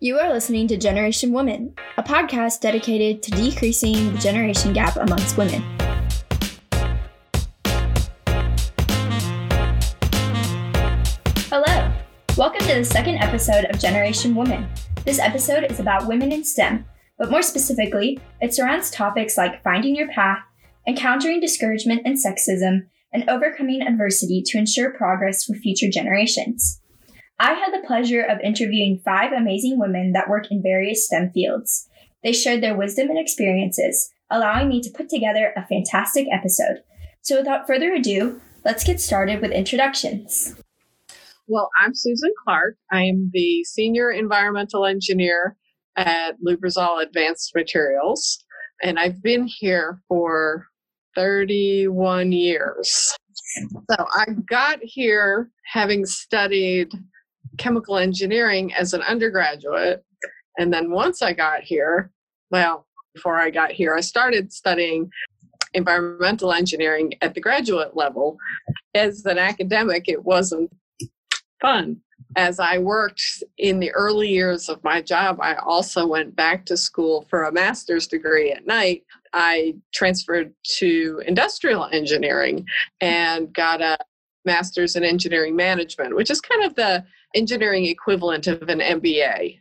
You are listening to Generation Woman, a podcast dedicated to decreasing the generation gap amongst women. Hello, welcome to the second episode of Generation Woman. This episode is about women in STEM, but more specifically, it surrounds topics like finding your path, encountering discouragement and sexism, and overcoming adversity to ensure progress for future generations. I had the pleasure of interviewing five amazing women that work in various STEM fields. They shared their wisdom and experiences, allowing me to put together a fantastic episode. So, without further ado, let's get started with introductions. Well, I'm Susan Clark. I am the Senior Environmental Engineer at Lubrizol Advanced Materials, and I've been here for 31 years. So I got here having studied chemical engineering as an undergraduate. And then once I got here, well, before I got here, I started studying environmental engineering at the graduate level. As an academic, it wasn't fun. As I worked in the early years of my job, I also went back to school for a master's degree at night. I transferred to industrial engineering and got a master's in engineering management, which is kind of the engineering equivalent of an MBA.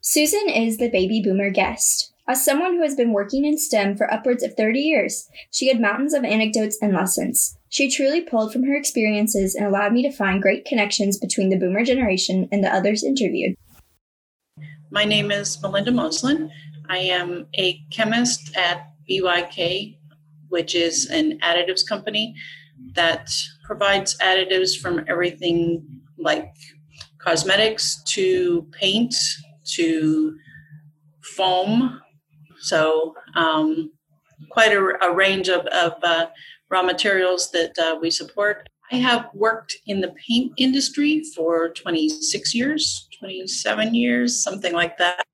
Susan is the baby boomer guest. As someone who has been working in STEM for upwards of 30 years, she had mountains of anecdotes and lessons. She truly pulled from her experiences and allowed me to find great connections between the boomer generation and the others interviewed. My name is Melinda Moslin. I am a chemist at BYK, which is an additives company that provides additives from everything like cosmetics to paint to foam. So, um, quite a, a, range of, of uh, raw materials that uh, we support. I have worked in the paint industry for 26 years, 27 years, something like that.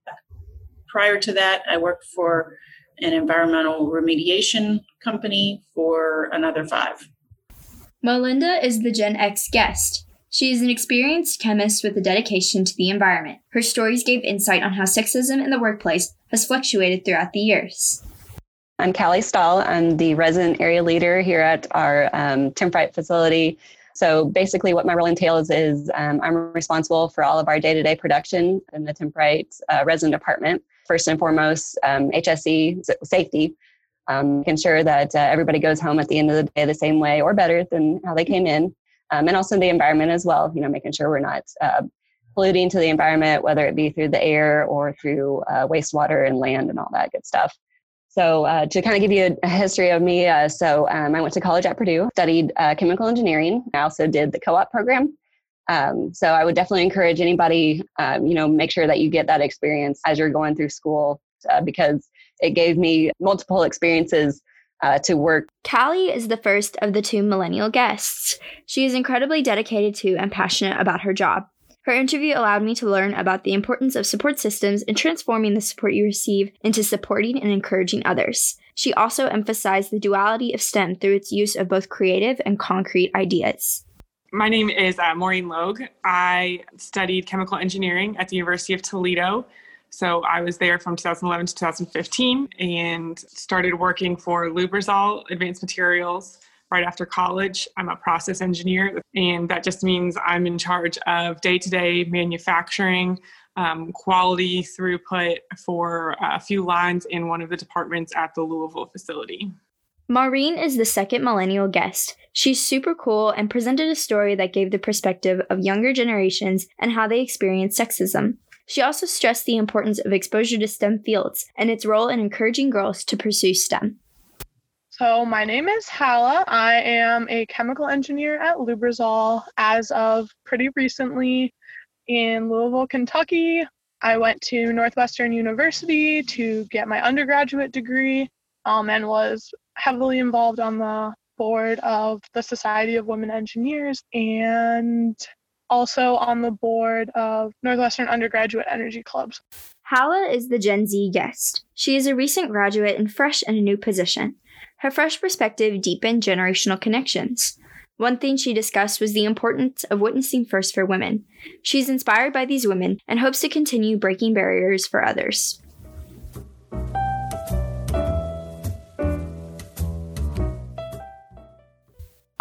Prior to that, I worked for an environmental remediation company for another five. Melinda is the Gen X guest. She is an experienced chemist with a dedication to the environment. Her stories gave insight on how sexism in the workplace has fluctuated throughout the years. I'm Callie Stahl. I'm the resident area leader here at our um, TempRite facility. So basically, what my role entails is um, I'm responsible for all of our day-to-day production in the TempRite uh, resin department. First and foremost, um, HSE safety, um, making sure that uh, everybody goes home at the end of the day the same way or better than how they came in um, and also the environment as well. You know, making sure we're not uh, polluting to the environment, whether it be through the air or through uh, wastewater and land and all that good stuff. So, uh, to kind of give you a, history of me, uh, so um, I went to college at Purdue, studied uh, chemical engineering. I also did the co-op program. Um, so, I would definitely encourage anybody, um, you know, make sure that you get that experience as you're going through school, uh, because it gave me multiple experiences uh, to work. Callie is the first of the two millennial guests. She is incredibly dedicated to and passionate about her job. Her interview allowed me to learn about the importance of support systems and transforming the support you receive into supporting and encouraging others. She also emphasized the duality of STEM through its use of both creative and concrete ideas. My name is uh, Maureen Logue. I studied chemical engineering at the University of Toledo so I was there from 2011 to 2015 and started working for Lubrizol Advanced Materials right after college. I'm a process engineer, and that just means I'm in charge of day to day manufacturing, um, quality throughput for a few lines in one of the departments at the Louisville facility. Maureen is the second millennial guest. She's super cool and presented a story that gave the perspective of younger generations and how they experience sexism. She also stressed the importance of exposure to STEM fields and its role in encouraging girls to pursue STEM. So, my name is Hala. I am a chemical engineer at Lubrizol as of pretty recently in Louisville, Kentucky. I went to Northwestern University to get my undergraduate degree um, and was heavily involved on the board of the Society of Women Engineers and also on the board of Northwestern Undergraduate Energy Clubs. Hala is the Gen Z guest. She is a recent graduate and fresh in a new position. Her fresh perspective deepened generational connections. One thing she discussed was the importance of witnessing first for women. She's inspired by these women and hopes to continue breaking barriers for others.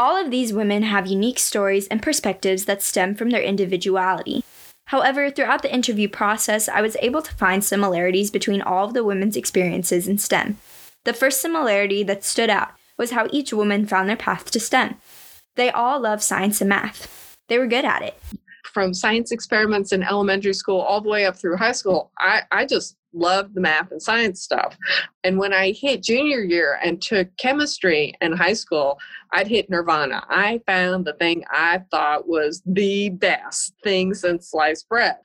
All of these women have unique stories and perspectives that stem from their individuality. However, throughout the interview process, I was able to find similarities between all of the women's experiences in STEM. The first similarity that stood out was how each woman found their path to STEM. They all love science and math. They were good at it. From science experiments in elementary school all the way up through high school, I, I just loved the math and science stuff. And when I hit junior year and took chemistry in high school, I'd hit nirvana. I found the thing I thought was the best thing since sliced bread.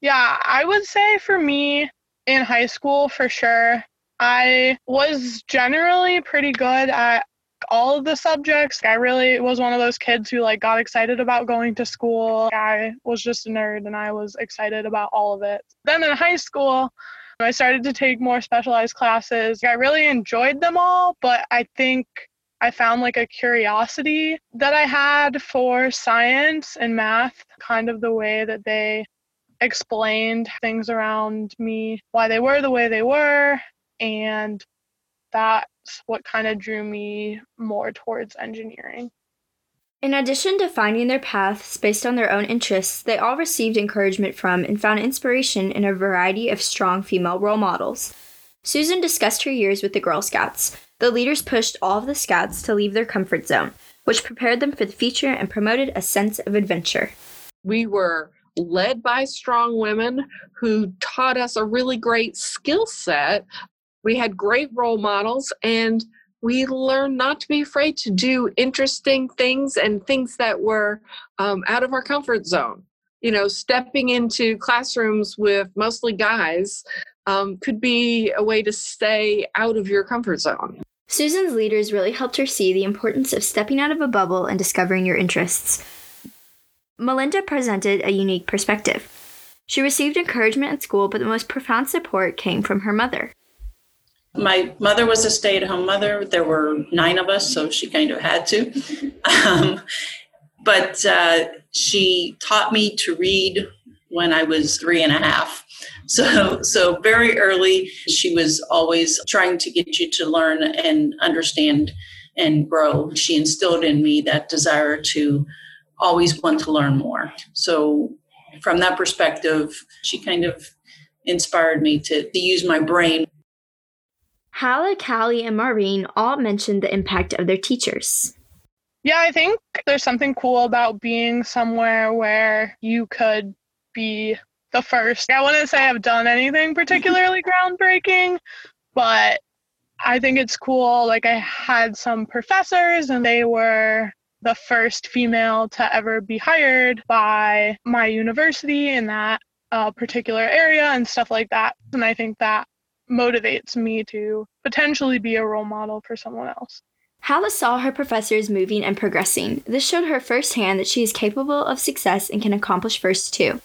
Yeah, I would say for me in high school, for sure, I was generally pretty good at all of the subjects. I really was one of those kids who like got excited about going to school. I was just a nerd and I was excited about all of it. Then in high school, I started to take more specialized classes. I really enjoyed them all, but I think I found like a curiosity that I had for science and math, kind of the way that they explained things around me, why they were the way they were, and that's what kind of drew me more towards engineering. In addition to finding their paths based on their own interests, they all received encouragement from and found inspiration in a variety of strong female role models. Susan discussed her years with the Girl Scouts. The leaders pushed all of the Scouts to leave their comfort zone, which prepared them for the future and promoted a sense of adventure. We were led by strong women who taught us a really great skill set we had great role models and we learned not to be afraid to do interesting things and things that were um, out of our comfort zone. You know, stepping into classrooms with mostly guys um, could be a way to stay out of your comfort zone. Susan's leaders really helped her see the importance of stepping out of a bubble and discovering your interests. Melinda presented a unique perspective. She received encouragement at school, but the most profound support came from her mother. My mother was a stay at home mother. There were nine of us, so she kind of had to. Um, but uh, she taught me to read when I was three and a half. So, so very early, she was always trying to get you to learn and understand and grow. She instilled in me that desire to always want to learn more. So, from that perspective, she kind of inspired me to, to use my brain Hala, Callie, and Maureen all mentioned the impact of their teachers. Yeah, I think there's something cool about being somewhere where you could be the first. I wouldn't say I've done anything particularly groundbreaking, but I think it's cool. Like, I had some professors, and they were the first female to ever be hired by my university in that uh, particular area and stuff like that. And I think that motivates me to potentially be a role model for someone else. Hala saw her professors moving and progressing. This showed her firsthand that she is capable of success and can accomplish first too.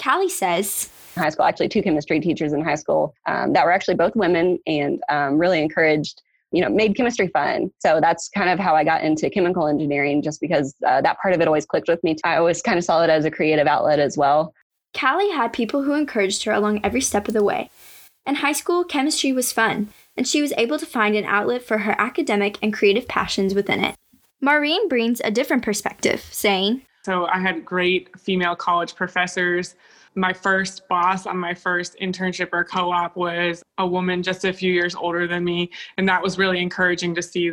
Callie says, High school, actually, two chemistry teachers in high school um, that were actually both women and um, really encouraged, you know, made chemistry fun. So that's kind of how I got into chemical engineering, just because uh, that part of it always clicked with me. I always kind of saw it as a creative outlet as well. Callie had people who encouraged her along every step of the way. In high school, chemistry was fun, and she was able to find an outlet for her academic and creative passions within it. Maureen brings a different perspective, saying, So I had great female college professors. My first boss on my first internship or co op was a woman just a few years older than me, and that was really encouraging to see.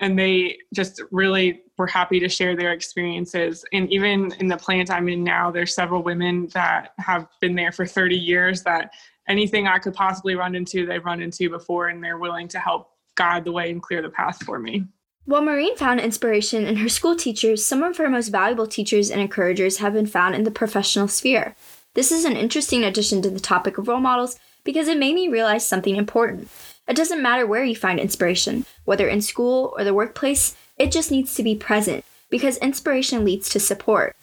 And they just really were happy to share their experiences. And even in the plant I'm in now, there's several women that have been there for 30 years that anything I could possibly run into, they've run into before, and they're willing to help guide the way and clear the path for me. While Maureen found inspiration in her school teachers, some of her most valuable teachers and encouragers have been found in the professional sphere. This is an interesting addition to the topic of role models because it made me realize something important. It doesn't matter where you find inspiration, whether in school or the workplace, it just needs to be present because inspiration leads to support.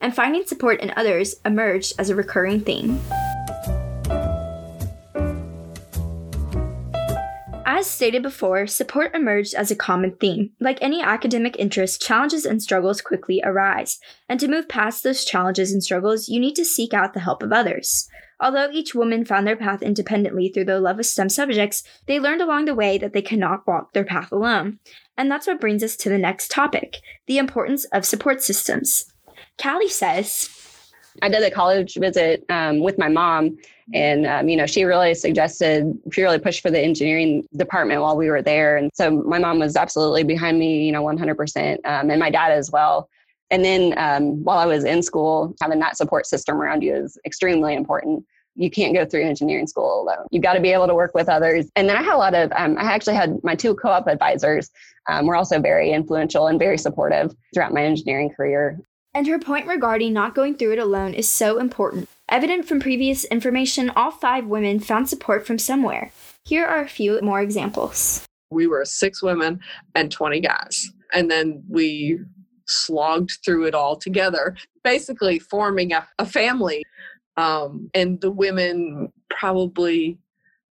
And finding support in others emerged as a recurring theme. As stated before, support emerged as a common theme. Like any academic interest, challenges and struggles quickly arise. And to move past those challenges and struggles, you need to seek out the help of others. Although each woman found their path independently through their love of STEM subjects, they learned along the way that they cannot walk their path alone. And that's what brings us to the next topic the importance of support systems. Callie says, I did a college visit um, with my mom, and um, you know she really suggested she really pushed for the engineering department while we were there, and so my mom was absolutely behind me, you know, 100%, um, and my dad as well. And then um, while I was in school, having that support system around you is extremely important. You can't go through engineering school alone. You've got to be able to work with others. And then I had a lot of, um, I actually had my two co op advisors um, were also very influential and very supportive throughout my engineering career. And her point regarding not going through it alone is so important. Evident from previous information, all five women found support from somewhere. Here are a few more examples. We were six women and 20 guys. And then we slogged through it all together, basically forming a, a family. Um, and the women probably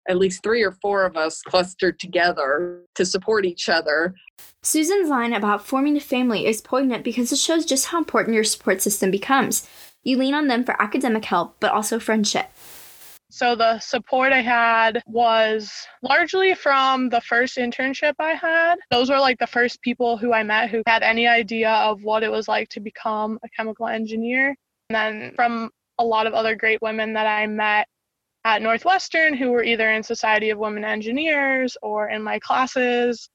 at least three or four of us clustered together to support each other. Susan's line about forming a family is poignant because it shows just how important your support system becomes. You lean on them for academic help, but also friendship. So the support I had was largely from the first internship I had. Those were like the first people who I met who had any idea of what it was like to become a chemical engineer. And then from a lot of other great women that I met at Northwestern who were either in Society of Women Engineers or in my classes.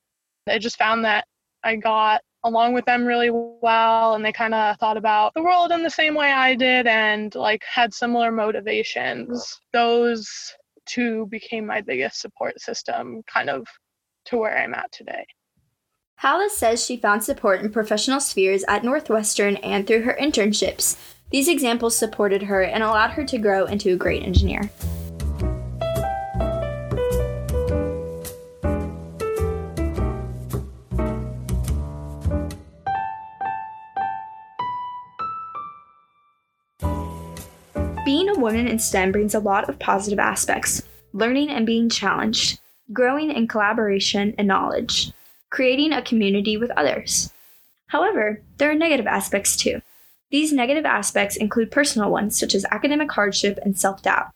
I just found that I got along with them really well and they kind of thought about the world in the same way I did and like had similar motivations. Those two became my biggest support system kind of to where I'm at today. Hala says she found support in professional spheres at Northwestern and through her internships. These examples supported her and allowed her to grow into a great engineer. Woman in STEM brings a lot of positive aspects learning and being challenged, growing in collaboration and knowledge, creating a community with others. However, there are negative aspects too. These negative aspects include personal ones, such as academic hardship and self doubt,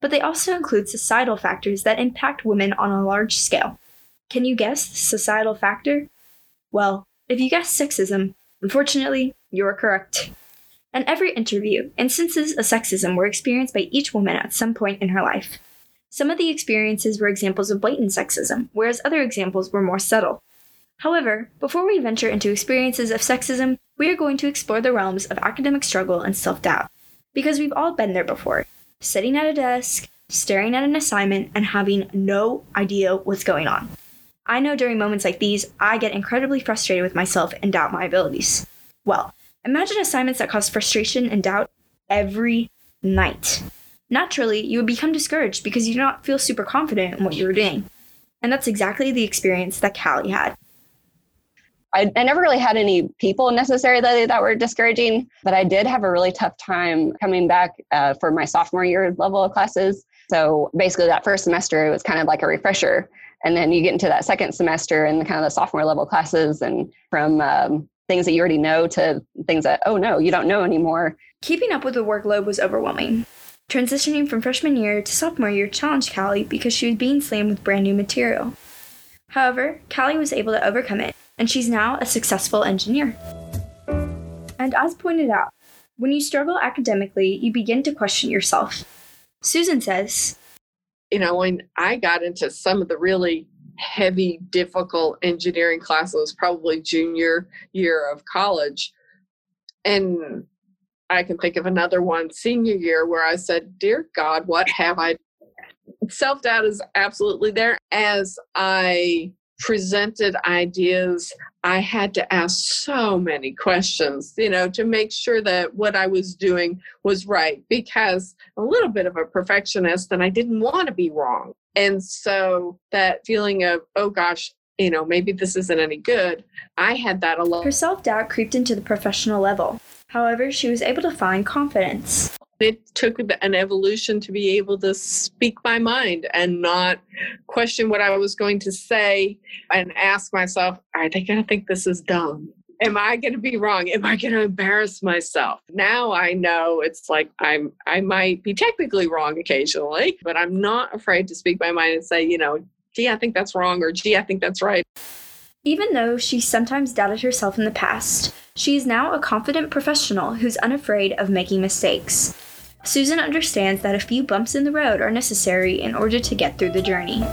but they also include societal factors that impact women on a large scale. Can you guess the societal factor? Well, if you guess sexism, unfortunately, you are correct. In every interview, instances of sexism were experienced by each woman at some point in her life. Some of the experiences were examples of blatant sexism, whereas other examples were more subtle. However, before we venture into experiences of sexism, we are going to explore the realms of academic struggle and self doubt. Because we've all been there before sitting at a desk, staring at an assignment, and having no idea what's going on. I know during moments like these, I get incredibly frustrated with myself and doubt my abilities. Well, Imagine assignments that cause frustration and doubt every night. Naturally, you would become discouraged because you do not feel super confident in what you were doing. And that's exactly the experience that Callie had. I, I, never really had any people necessarily that that, were discouraging, but I did have a really tough time coming back uh, for my sophomore year level of classes. So basically, that first semester, it was kind of like a refresher. And then you get into that second semester and kind of the sophomore level classes, and from um, things that you already know to things that, oh no, you don't know anymore. Keeping up with the workload was overwhelming. Transitioning from freshman year to sophomore year challenged Callie because she was being slammed with brand new material. However, Callie was able to overcome it, and she's now a successful engineer. And as pointed out, when you struggle academically, you begin to question yourself. Susan says, You know, when I got into some of the really heavy, difficult engineering classes, probably junior year of college. And I can think of another one senior year where I said, Dear God, what have I? Self doubt is absolutely there. As I presented ideas, I had to ask so many questions, you know, to make sure that what I was doing was right because a little bit of a perfectionist and I didn't want to be wrong. And so that feeling of, oh gosh, you know, maybe this isn't any good, I had that a lot. Her self doubt creeped into the professional level. However, she was able to find confidence. it took an evolution to be able to speak my mind and not question what I was going to say and ask myself, are they going to think this is dumb? Am I going to be wrong? Am I going to embarrass myself? Now I know it's like I'm I might be technically wrong occasionally, but I'm not afraid to speak my mind and say, you know, gee, I think that's wrong or gee, I think that's right. Even though she sometimes doubted herself in the past, she is now a confident professional who's unafraid of making mistakes. Susan understands that a few bumps in the road are necessary in order to get through the journey.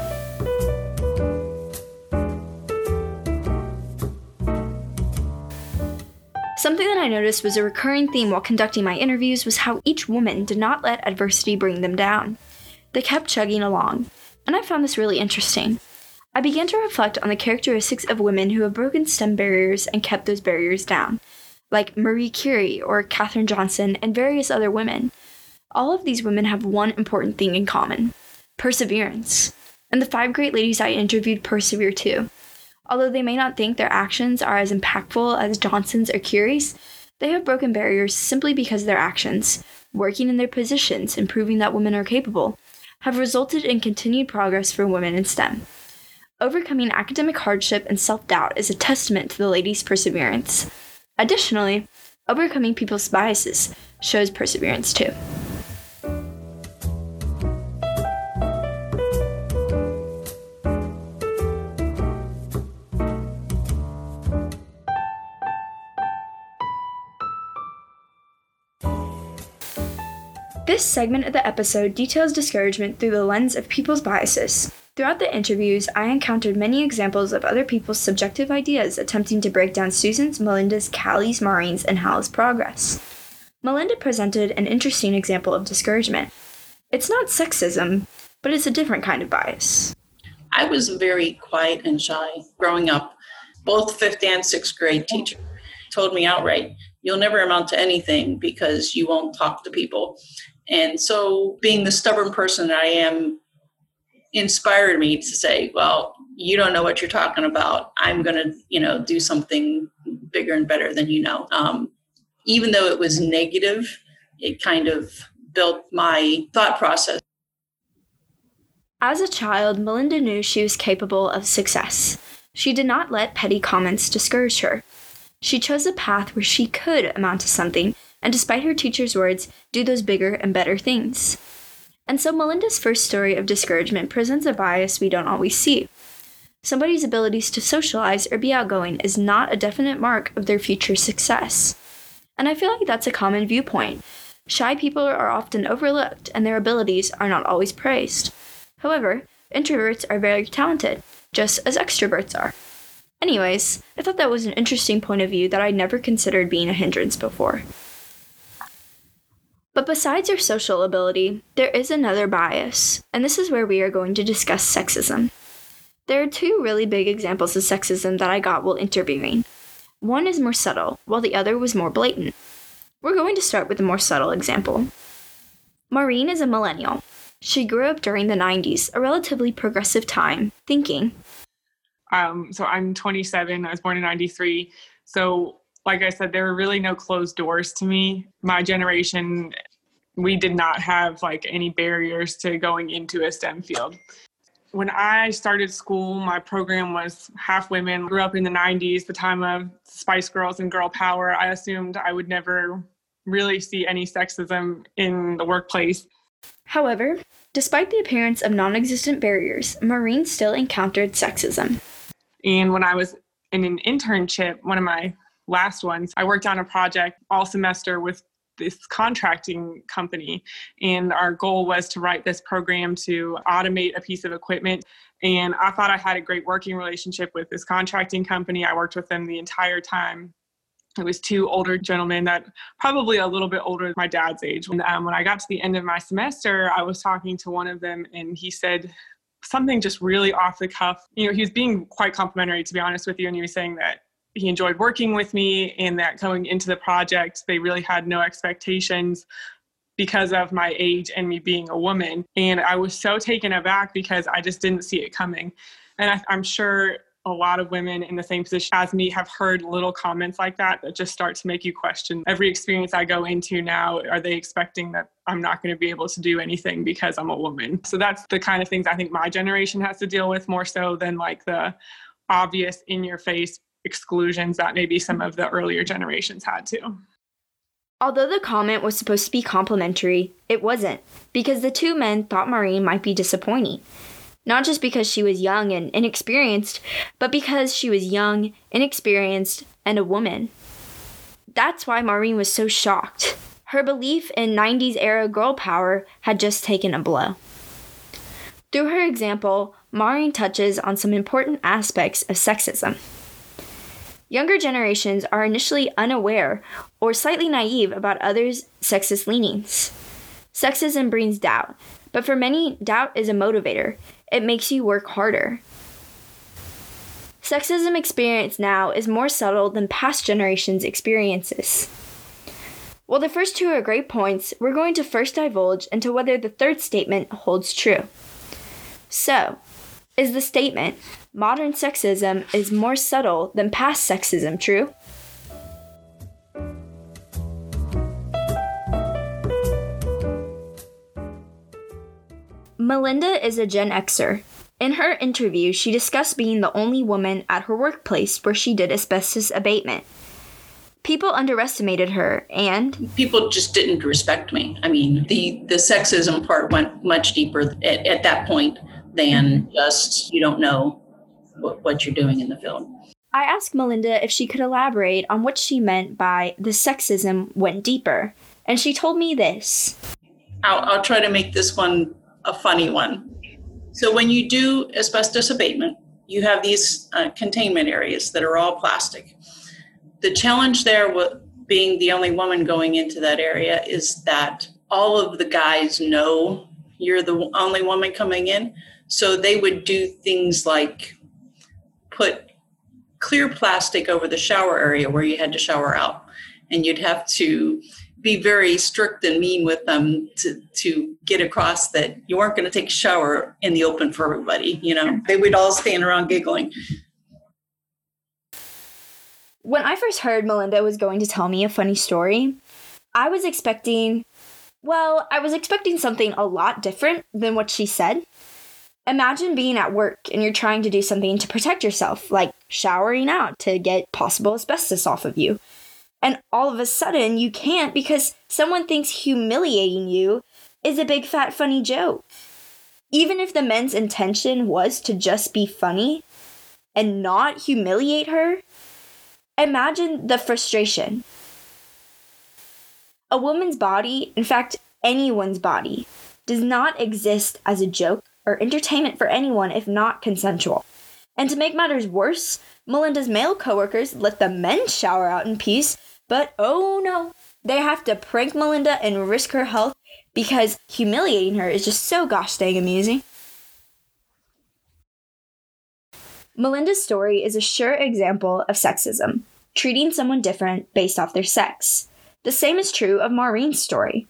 Something that I noticed was a recurring theme while conducting my interviews was how each woman did not let adversity bring them down. They kept chugging along, and I found this really interesting. I began to reflect on the characteristics of women who have broken STEM barriers and kept those barriers down, like Marie Curie or Katherine Johnson and various other women. All of these women have one important thing in common perseverance. And the five great ladies I interviewed persevere too. Although they may not think their actions are as impactful as Johnson's or Curie's, they have broken barriers simply because their actions, working in their positions and proving that women are capable, have resulted in continued progress for women in STEM. Overcoming academic hardship and self doubt is a testament to the ladies' perseverance. Additionally, overcoming people's biases shows perseverance too. This segment of the episode details discouragement through the lens of people's biases. Throughout the interviews, I encountered many examples of other people's subjective ideas attempting to break down Susan's, Melinda's, Callie's, Maureen's, and Hal's progress. Melinda presented an interesting example of discouragement. It's not sexism, but it's a different kind of bias. I was very quiet and shy growing up. Both fifth and sixth grade teacher told me outright, you'll never amount to anything because you won't talk to people. And so, being the stubborn person that I am, inspired me to say, well, you don't know what you're talking about. I'm going to, you know, do something bigger and better than you know. Um, even though it was negative, it kind of built my thought process. As a child, Melinda knew she was capable of success. She did not let petty comments discourage her. She chose a path where she could amount to something and despite her teacher's words, do those bigger and better things. And so Melinda's first story of discouragement presents a bias we don't always see. Somebody's abilities to socialize or be outgoing is not a definite mark of their future success. And I feel like that's a common viewpoint. Shy people are often overlooked and their abilities are not always praised. However, introverts are very talented, just as extroverts are. Anyways, I thought that was an interesting point of view that I'd never considered being a hindrance before. But besides your social ability, there is another bias, and this is where we are going to discuss sexism. There are two really big examples of sexism that I got while interviewing. One is more subtle, while the other was more blatant. We're going to start with the more subtle example. Maureen is a millennial. She grew up during the 90s, a relatively progressive time, thinking. Um, so I'm 27, I was born in 93. So like I said, there were really no closed doors to me. My generation, we did not have like any barriers to going into a STEM field. When I started school, my program was half women. Grew up in the 90s, the time of Spice Girls and girl power. I assumed I would never really see any sexism in the workplace. However, despite the appearance of non existent barriers, Maureen still encountered sexism. And when I was in an internship, one of my last ones, I worked on a project all semester with this contracting company and our goal was to write this program to automate a piece of equipment. And i thought i had a great working relationship with this contracting company. I worked with them the entire time. It was two older gentlemen that probably a little bit older than my dad's age. And, um, when i got to the end of my semester i was talking to one of them and he said something just really off the cuff. You know he was being quite complimentary to be honest with you and he was saying that he enjoyed working with me and that going into the project they really had no expectations because of my age and me being a woman and i was so taken aback because i just didn't see it coming and I, i'm sure a lot of women in the same position as me have heard little comments like that that just start to make you question every experience I go into now. Are they expecting that I'm not going to be able to do anything because I'm a woman? So that's the kind of things I think my generation has to deal with more so than like the obvious in your face exclusions that maybe some of the earlier generations had to. Although the comment was supposed to be complimentary, it wasn't, because the two men thought Maureen might be disappointing. Not just because she was young and inexperienced, but because she was young, inexperienced, and a woman. That's why Maureen was so shocked. Her belief in 90s era girl power had just taken a blow. Through her example, Maureen touches on some important aspects of sexism. Younger generations are initially unaware or slightly naive about others' sexist leanings. Sexism brings doubt, but for many, doubt is a motivator. It makes you work harder. Sexism experience now is more subtle than past generations' experiences. While the first two are great points, we're going to first divulge into whether the third statement holds true. So, is the statement, modern sexism is more subtle than past sexism true? Melinda is a Gen Xer. In her interview, she discussed being the only woman at her workplace where she did asbestos abatement. People underestimated her, and people just didn't respect me. I mean, the the sexism part went much deeper at, at that point than just you don't know what, what you're doing in the field. I asked Melinda if she could elaborate on what she meant by the sexism went deeper, and she told me this. I'll, I'll try to make this one a funny one. So, when you do asbestos abatement, you have these uh, containment areas that are all plastic. The challenge there, with being the only woman going into that area, is that all of the guys know you're the only woman coming in. So they would do things like put clear plastic over the shower area where you had to shower out. And you'd have to be very strict and mean with them to, to get across that you weren't going to take a shower in the open for everybody. You know, they would all stand around giggling. When I first heard Melinda was going to tell me a funny story, I was expecting, well, I was expecting something a lot different than what she said. Imagine being at work and you're trying to do something to protect yourself, like showering out to get possible asbestos off of you. And all of a sudden, you can't because someone thinks humiliating you is a big fat funny joke. Even if the men's intention was to just be funny and not humiliate her, imagine the frustration. A woman's body, in fact, anyone's body, does not exist as a joke or entertainment for anyone if not consensual. And to make matters worse, Melinda's male coworkers let the men shower out in peace, but oh no, they have to prank Melinda and risk her health because humiliating her is just so gosh dang amusing. Melinda's story is a sure example of sexism, treating someone different based off their sex. The same is true of Maureen's story.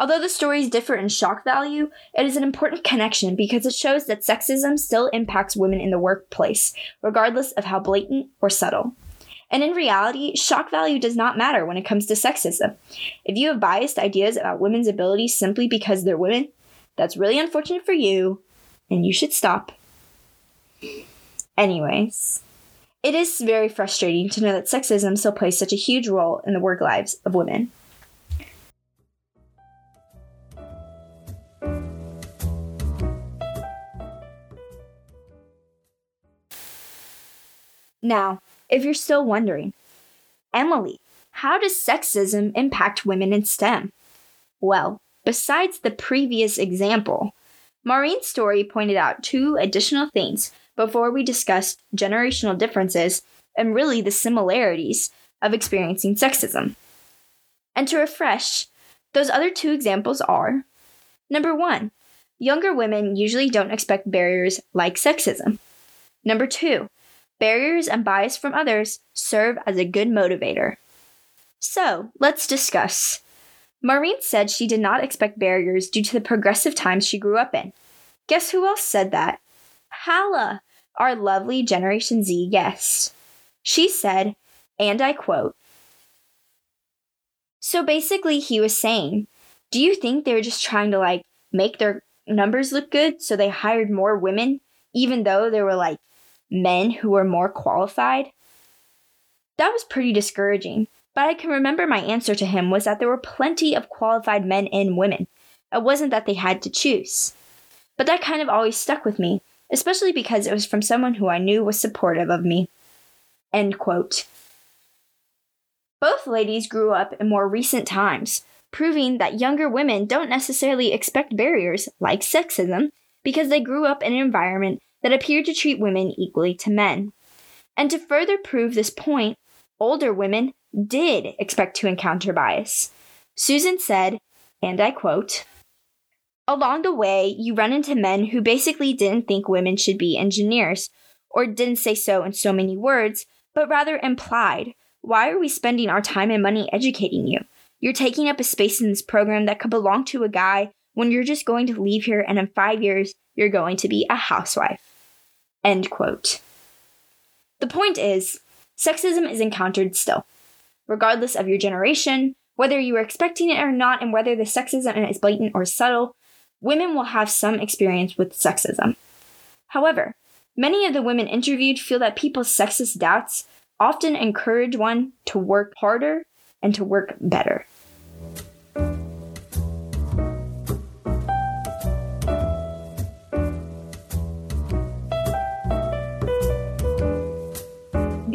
Although the stories differ in shock value, it is an important connection because it shows that sexism still impacts women in the workplace, regardless of how blatant or subtle. And in reality, shock value does not matter when it comes to sexism. If you have biased ideas about women's abilities simply because they're women, that's really unfortunate for you, and you should stop. Anyways, it is very frustrating to know that sexism still plays such a huge role in the work lives of women. Now, if you're still wondering, Emily, how does sexism impact women in STEM? Well, besides the previous example, Maureen's story pointed out two additional things before we discussed generational differences and really the similarities of experiencing sexism. And to refresh, those other two examples are number one, younger women usually don't expect barriers like sexism. Number two, barriers and bias from others serve as a good motivator. So, let's discuss. Maureen said she did not expect barriers due to the progressive times she grew up in. Guess who else said that? Hala, our lovely Generation Z guest. She said, and I quote, So basically, he was saying, Do you think they were just trying to like make their numbers look good so they hired more women, even though there were like men who were more qualified? That was pretty discouraging, but I can remember my answer to him was that there were plenty of qualified men and women. It wasn't that they had to choose. But that kind of always stuck with me, especially because it was from someone who I knew was supportive of me. End quote. Both ladies grew up in more recent times, proving that younger women don't necessarily expect barriers like sexism because they grew up in an environment that appeared to treat women equally to men. And to further prove this point, older women did expect to encounter bias. Susan said, and I quote, Along the way, you run into men who basically didn't think women should be engineers, or didn't say so in so many words, but rather implied, Why are we spending our time and money educating you? You're taking up a space in this program that could belong to a guy when you're just going to leave here and in five years you're going to be a housewife. End quote. The point is, sexism is encountered still. Regardless of your generation, whether you are expecting it or not, and whether the sexism is blatant or subtle, women will have some experience with sexism. However, many of the women interviewed feel that people's sexist doubts often encourage one to work harder and to work better.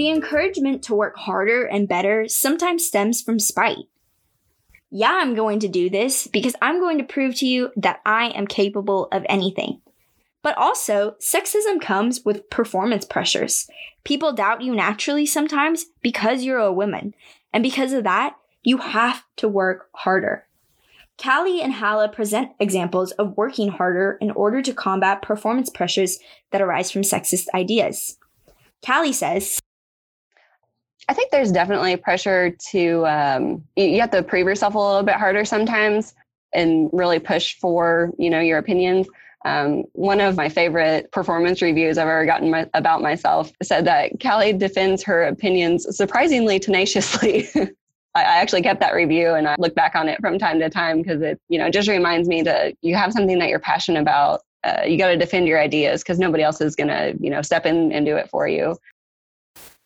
The encouragement to work harder and better sometimes stems from spite. Yeah, I'm going to do this because I'm going to prove to you that I am capable of anything. But also, sexism comes with performance pressures. People doubt you naturally sometimes because you're a woman. And because of that, you have to work harder. Callie and Hala present examples of working harder in order to combat performance pressures that arise from sexist ideas. Callie says, I think there's definitely pressure to, um, you have to prove yourself a little bit harder sometimes and really push for, you know, your opinions. Um, one of my favorite performance reviews I've ever gotten my, about myself said that Callie defends her opinions surprisingly tenaciously. I, I actually kept that review and I look back on it from time to time because it, you know, just reminds me that you have something that you're passionate about. Uh, you got to defend your ideas because nobody else is going to, you know, step in and do it for you.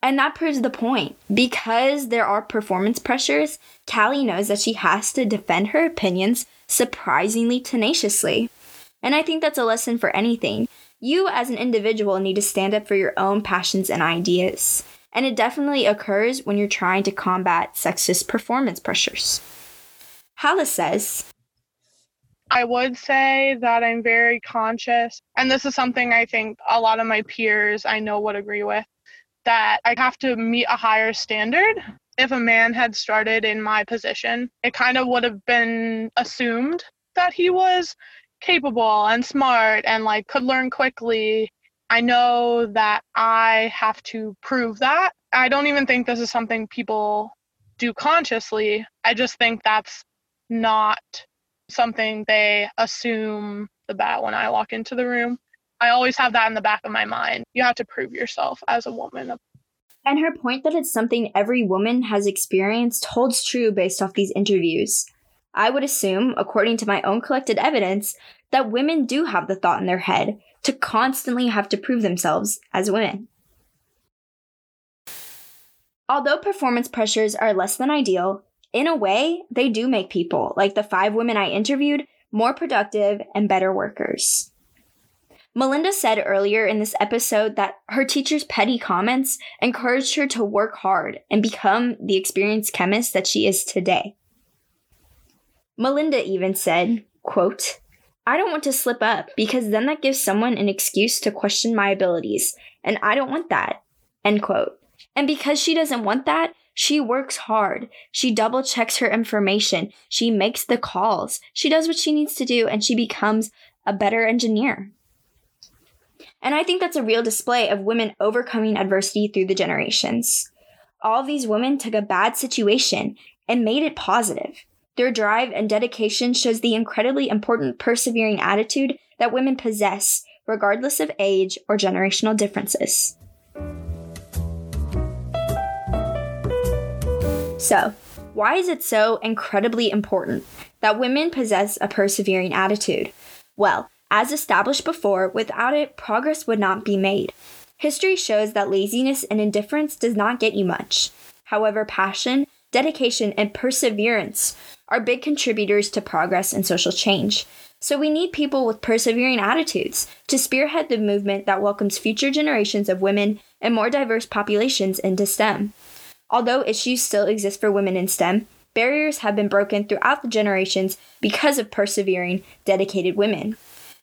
And that proves the point. Because there are performance pressures, Callie knows that she has to defend her opinions surprisingly tenaciously. And I think that's a lesson for anything. You, as an individual, need to stand up for your own passions and ideas. And it definitely occurs when you're trying to combat sexist performance pressures. Hala says, I would say that I'm very conscious, and this is something I think a lot of my peers I know would agree with, that I have to meet a higher standard. If a man had started in my position, it kind of would have been assumed that he was capable and smart and like could learn quickly. I know that I have to prove that. I don't even think this is something people do consciously. I just think that's not something they assume bat when I walk into the room. I always have that in the back of my mind. You have to prove yourself as a woman. And her point that it's something every woman has experienced holds true based off these interviews. I would assume, according to my own collected evidence, that women do have the thought in their head to constantly have to prove themselves as women. Although performance pressures are less than ideal, in a way, they do make people, like the five women I interviewed, more productive and better workers. Melinda said earlier in this episode that her teacher's petty comments encouraged her to work hard and become the experienced chemist that she is today. Melinda even said, quote, I don't want to slip up because then that gives someone an excuse to question my abilities, and I don't want that. End quote. And because she doesn't want that, she works hard. She double checks her information. She makes the calls. She does what she needs to do and she becomes a better engineer. And I think that's a real display of women overcoming adversity through the generations. All these women took a bad situation and made it positive. Their drive and dedication shows the incredibly important persevering attitude that women possess, regardless of age or generational differences. So, why is it so incredibly important that women possess a persevering attitude? Well, as established before, without it, progress would not be made. History shows that laziness and indifference does not get you much. However, passion, dedication, and perseverance are big contributors to progress and social change. So we need people with persevering attitudes to spearhead the movement that welcomes future generations of women and more diverse populations into STEM. Although issues still exist for women in STEM, barriers have been broken throughout the generations because of persevering, dedicated women.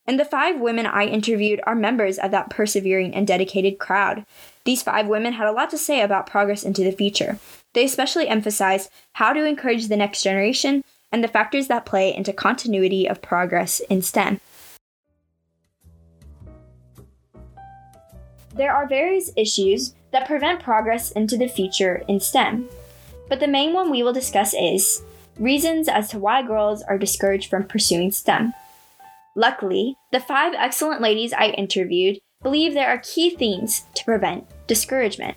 And the five women I interviewed are members of that persevering and dedicated crowd. These five women had a lot to say about progress into the future. They especially emphasized how to encourage the next generation and the factors that play into continuity of progress in STEM. There are various issues that prevent progress into the future in STEM, but the main one we will discuss is reasons as to why girls are discouraged from pursuing STEM. Luckily, the five excellent ladies I interviewed believe there are key themes to prevent discouragement.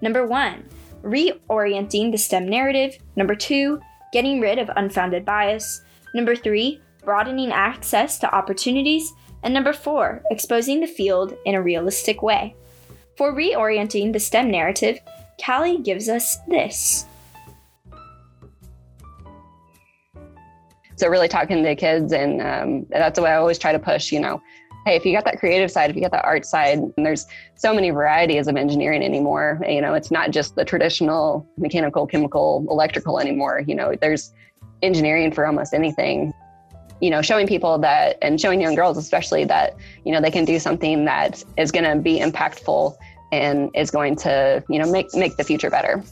Number one, reorienting the STEM narrative. Number two, getting rid of unfounded bias. Number three, broadening access to opportunities. And number four, exposing the field in a realistic way. For reorienting the STEM narrative, Callie gives us this. So really talking to kids, and um, that's the way I always try to push. You know, hey, if you got that creative side, if you got that art side, and there's so many varieties of engineering anymore. You know, it's not just the traditional mechanical, chemical, electrical anymore. You know, there's engineering for almost anything. You know, showing people that, and showing young girls especially that, you know, they can do something that is going to be impactful and is going to, you know, make make the future better.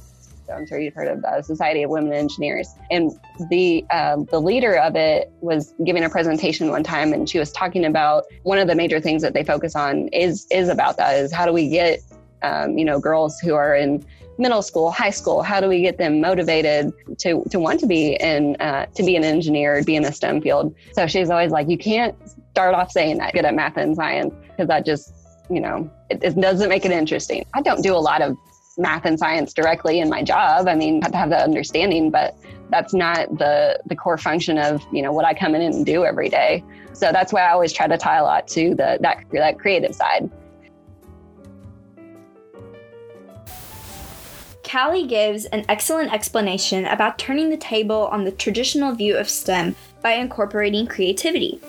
I'm sure you've heard of the Society of Women Engineers. And the um, the leader of it was giving a presentation one time, and she was talking about one of the major things that they focus on is is about that is how do we get um, you know girls who are in middle school, high school, how do we get them motivated to to want to be in uh, to be an engineer, be in a STEM field? So she's always like, you can't start off saying that good at math and science because that just you know it, it doesn't make it interesting. I don't do a lot of math and science directly in my job. I mean, I have to have that understanding, but that's not the the core function of you know what I come in and do every day. So that's why I always try to tie a lot to the that that creative side. Callie gives an excellent explanation about turning the table on the traditional view of STEM by incorporating creativity.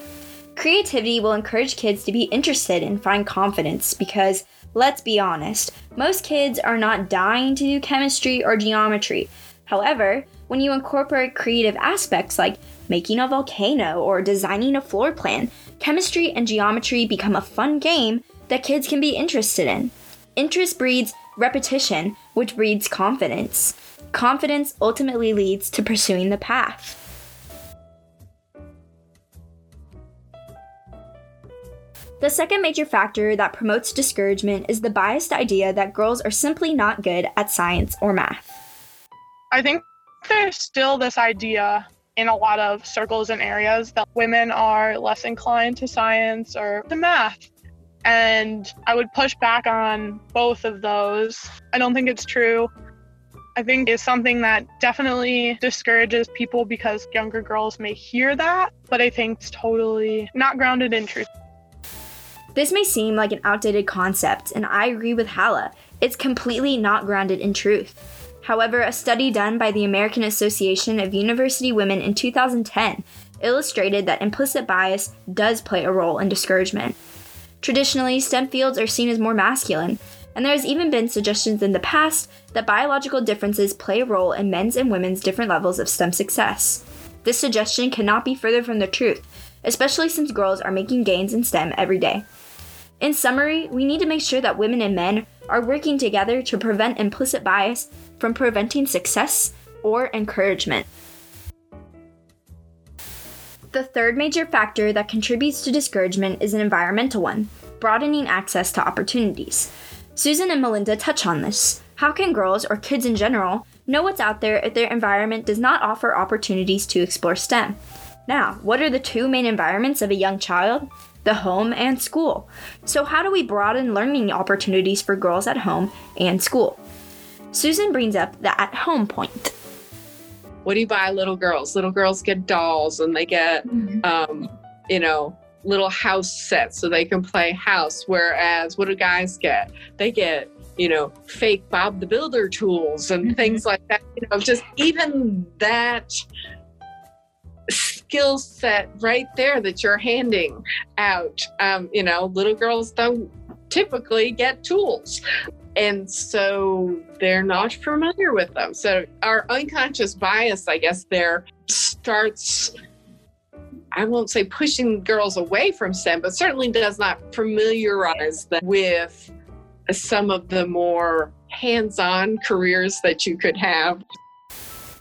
Creativity will encourage kids to be interested and find confidence because Let's be honest, most kids are not dying to do chemistry or geometry. However, when you incorporate creative aspects like making a volcano or designing a floor plan, chemistry and geometry become a fun game that kids can be interested in. Interest breeds repetition, which breeds confidence. Confidence ultimately leads to pursuing the path. The second major factor that promotes discouragement is the biased idea that girls are simply not good at science or math. I think there's still this idea in a lot of circles and areas that women are less inclined to science or to math. And I would push back on both of those. I don't think it's true. I think it's something that definitely discourages people because younger girls may hear that, but I think it's totally not grounded in truth. This may seem like an outdated concept, and I agree with Hala. It's completely not grounded in truth. However, a study done by the American Association of University Women in 2010 illustrated that implicit bias does play a role in discouragement. Traditionally, STEM fields are seen as more masculine, and there has even been suggestions in the past that biological differences play a role in men's and women's different levels of STEM success. This suggestion cannot be further from the truth, especially since girls are making gains in STEM every day. In summary, we need to make sure that women and men are working together to prevent implicit bias from preventing success or encouragement. The third major factor that contributes to discouragement is an environmental one broadening access to opportunities. Susan and Melinda touch on this. How can girls, or kids in general, know what's out there if their environment does not offer opportunities to explore STEM? Now, what are the two main environments of a young child? The home and school. So, how do we broaden learning opportunities for girls at home and school? Susan brings up the at home point. What do you buy little girls? Little girls get dolls and they get, um, you know, little house sets so they can play house. Whereas what do guys get? They get, you know, fake Bob the Builder tools and things like that. You know, just even that skill set right there that you're handing out. Um, you know, little girls don't typically get tools. And so they're not familiar with them. So our unconscious bias, I guess, there starts I won't say pushing girls away from STEM, but certainly does not familiarize them with some of the more hands on careers that you could have.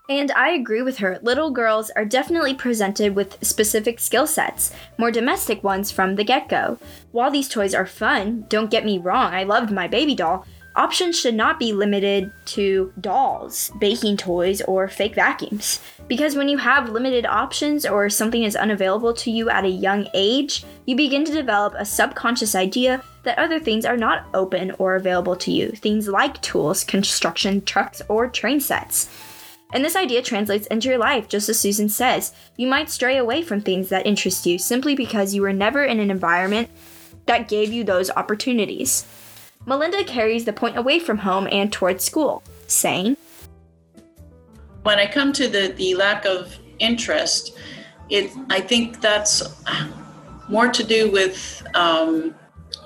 And I agree with her. Little girls are definitely presented with specific skill sets, more domestic ones from the get go. While these toys are fun, don't get me wrong, I loved my baby doll, options should not be limited to dolls, baking toys, or fake vacuums. Because when you have limited options or something is unavailable to you at a young age, you begin to develop a subconscious idea that other things are not open or available to you, things like tools, construction trucks, or train sets. And this idea translates into your life, just as Susan says. You might stray away from things that interest you simply because you were never in an environment that gave you those opportunities. Melinda carries the point away from home and towards school, saying, When I come to the, the lack of interest, it I think that's more to do with um,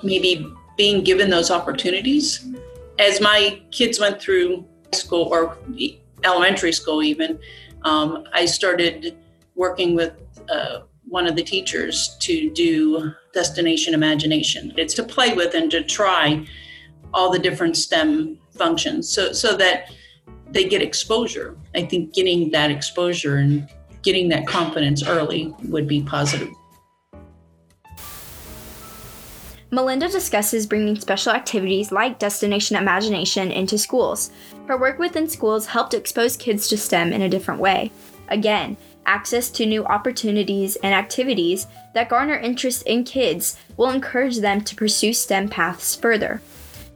maybe being given those opportunities. As my kids went through school or elementary school, even, um, I started working with uh, one of the teachers to do destination imagination. It's to play with and to try all the different STEM functions so, so that they get exposure. I think getting that exposure and getting that confidence early would be positive. Melinda discusses bringing special activities like Destination Imagination into schools. Her work within schools helped expose kids to STEM in a different way. Again, access to new opportunities and activities that garner interest in kids will encourage them to pursue STEM paths further.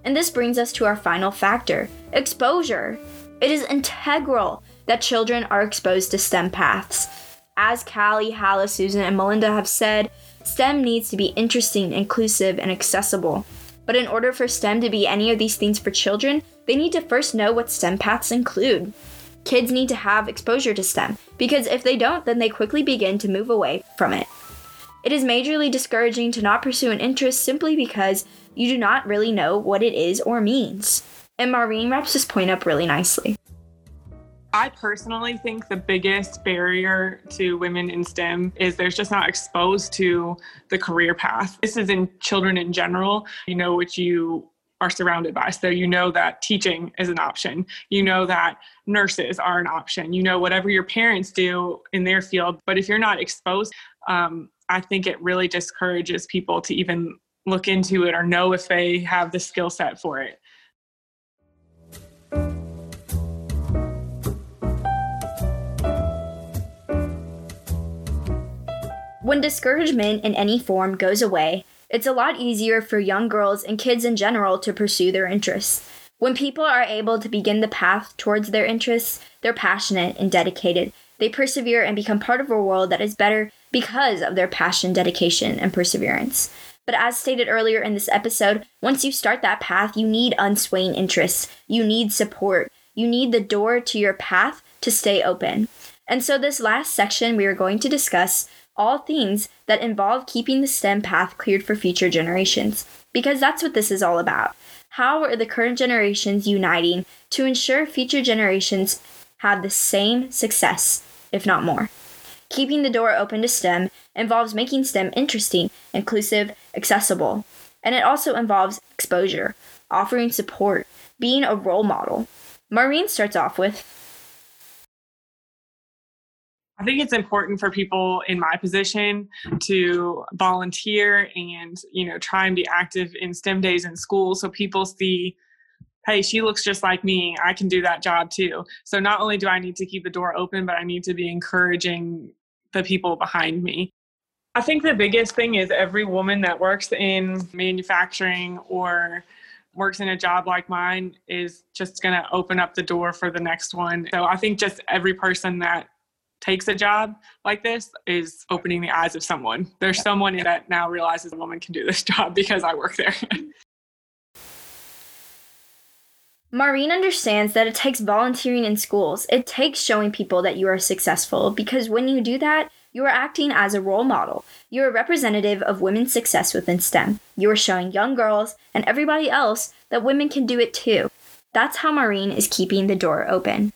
And this brings us to our final factor exposure. It is integral that children are exposed to STEM paths. As Callie, Halla, Susan, and Melinda have said, STEM needs to be interesting, inclusive, and accessible. But in order for STEM to be any of these things for children, they need to first know what STEM paths include. Kids need to have exposure to STEM, because if they don't, then they quickly begin to move away from it. It is majorly discouraging to not pursue an interest simply because you do not really know what it is or means. And Maureen wraps this point up really nicely. I personally think the biggest barrier to women in STEM is there's just not exposed to the career path. This is in children in general. You know what you are surrounded by. So you know that teaching is an option. You know that nurses are an option. You know whatever your parents do in their field. But if you're not exposed, um, I think it really discourages people to even look into it or know if they have the skill set for it. When discouragement in any form goes away, it's a lot easier for young girls and kids in general to pursue their interests. When people are able to begin the path towards their interests, they're passionate and dedicated. They persevere and become part of a world that is better because of their passion, dedication, and perseverance. But as stated earlier in this episode, once you start that path, you need unswaying interests. You need support. You need the door to your path to stay open. And so, this last section, we are going to discuss all things that involve keeping the STEM path cleared for future generations. Because that's what this is all about. How are the current generations uniting to ensure future generations have the same success, if not more? Keeping the door open to STEM involves making STEM interesting, inclusive, accessible. And it also involves exposure, offering support, being a role model. Maureen starts off with I think it's important for people in my position to volunteer and, you know, try and be active in STEM days in school so people see hey, she looks just like me. I can do that job too. So not only do I need to keep the door open, but I need to be encouraging the people behind me. I think the biggest thing is every woman that works in manufacturing or works in a job like mine is just going to open up the door for the next one. So I think just every person that takes a job like this is opening the eyes of someone. There's someone that now realizes a woman can do this job because I work there. Maureen understands that it takes volunteering in schools. It takes showing people that you are successful because when you do that, you are acting as a role model. You're representative of women's success within STEM. You are showing young girls and everybody else that women can do it too. That's how Maureen is keeping the door open.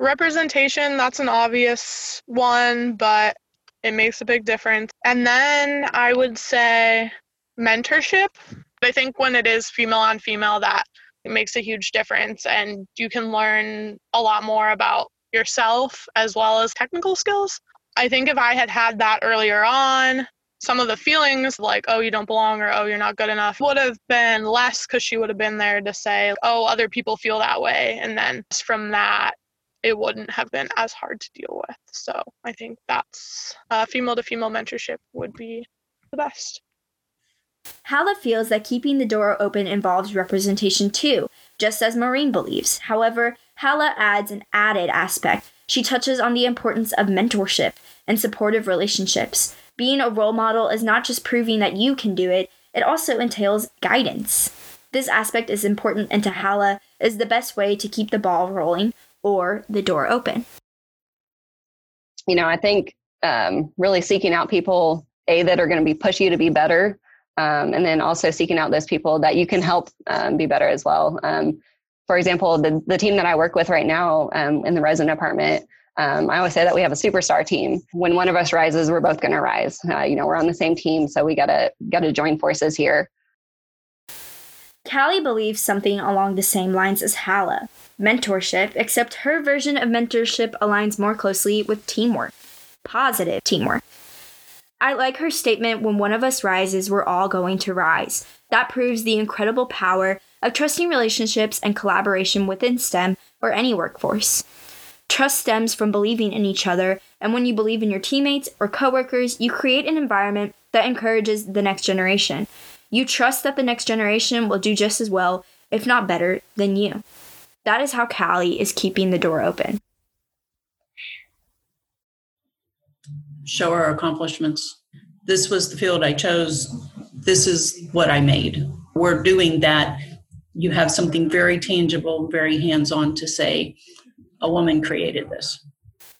Representation, that's an obvious one, but it makes a big difference. And then I would say mentorship. I think when it is female on female, that makes a huge difference, and you can learn a lot more about yourself as well as technical skills. I think if I had had that earlier on, some of the feelings like, oh, you don't belong or oh, you're not good enough would have been less because she would have been there to say, oh, other people feel that way. And then from that, it wouldn't have been as hard to deal with. So I think that's uh, female to female mentorship would be the best. Hala feels that keeping the door open involves representation too, just as Maureen believes. However, Hala adds an added aspect. She touches on the importance of mentorship and supportive relationships. Being a role model is not just proving that you can do it, it also entails guidance. This aspect is important and to Hala is the best way to keep the ball rolling or the door open. You know, I think um, really seeking out people, A, that are going to be push you to be better, um, and then also seeking out those people that you can help um, be better as well. Um, for example, the, the team that I work with right now um, in the resin department, um, I always say that we have a superstar team. When one of us rises, we're both going to rise. Uh, you know, we're on the same team, so we gotta gotta join forces here. Callie believes something along the same lines as Hala mentorship, except her version of mentorship aligns more closely with teamwork, positive teamwork. I like her statement when one of us rises, we're all going to rise. That proves the incredible power of trusting relationships and collaboration within STEM or any workforce. Trust stems from believing in each other, and when you believe in your teammates or coworkers, you create an environment that encourages the next generation. You trust that the next generation will do just as well, if not better, than you. That is how Callie is keeping the door open. Show our accomplishments. This was the field I chose. This is what I made. We're doing that. You have something very tangible, very hands on to say, a woman created this.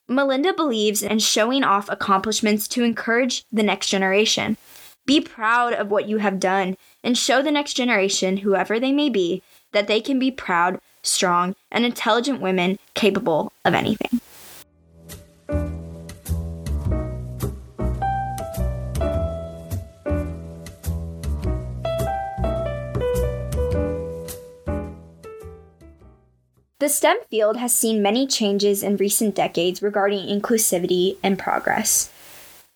Melinda believes in showing off accomplishments to encourage the next generation. Be proud of what you have done and show the next generation, whoever they may be, that they can be proud strong, and intelligent women capable of anything. The STEM field has seen many changes in recent decades regarding inclusivity and progress.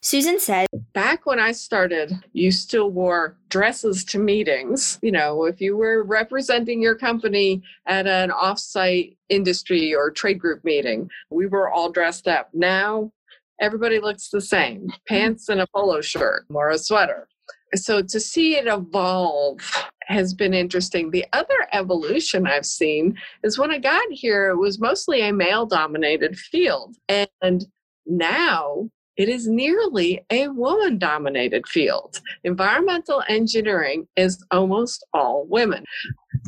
Susan said, Back when I started, you still wore dresses to meetings. You know, if you were representing your company at an offsite industry or trade group meeting, we were all dressed up. Now, everybody looks the same pants and a polo shirt or a sweater. So to see it evolve has been interesting. The other evolution I've seen is when I got here, it was mostly a male dominated field. And now it is nearly a woman dominated field. Environmental engineering is almost all women.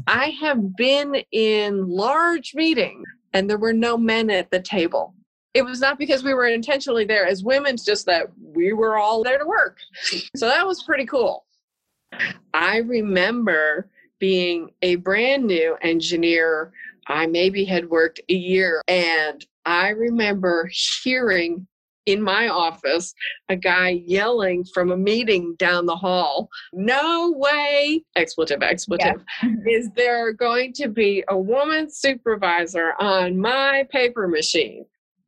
I have been in large meetings and there were no men at the table. It was not because we were intentionally there as women, just that we were all there to work. So that was pretty cool. I remember being a brand new engineer. I maybe had worked a year and I remember hearing in my office a guy yelling from a meeting down the hall no way expletive expletive yeah. is there going to be a woman supervisor on my paper machine?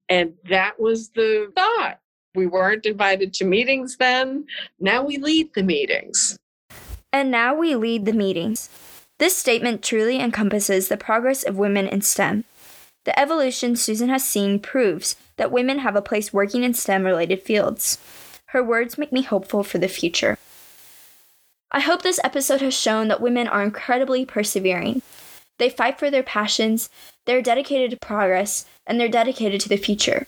And that was the thought. We weren't invited to meetings then. Now we lead the meetings. And now we lead the meetings. This statement truly encompasses the progress of women in stem. The evolution susan has seen proves that women have a place working in STEM related fields. Her words make me hopeful for the future. I hope this episode has shown that women are incredibly persevering. They fight for their passions, they're dedicated to progress, and they're dedicated to the future.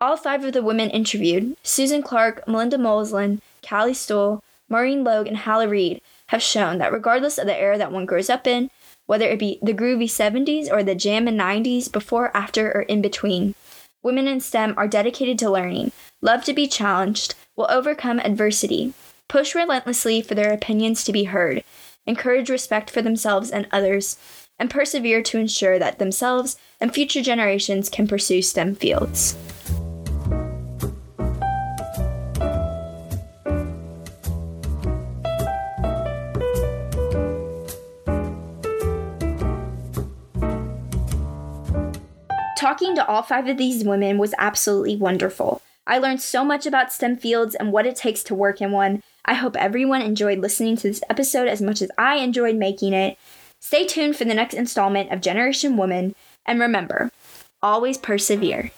All five of the women interviewed Susan Clark, Melinda Moslin, Callie Stoll, Maureen Logue, and Halla Reed have shown that regardless of the era that one grows up in, whether it be the groovy 70s or the jammin' 90s, before, after, or in between, women in STEM are dedicated to learning, love to be challenged, will overcome adversity, push relentlessly for their opinions to be heard, encourage respect for themselves and others, and persevere to ensure that themselves and future generations can pursue STEM fields. Talking to all five of these women was absolutely wonderful. I learned so much about STEM fields and what it takes to work in one. I hope everyone enjoyed listening to this episode as much as I enjoyed making it. Stay tuned for the next installment of Generation Woman, and remember, always persevere.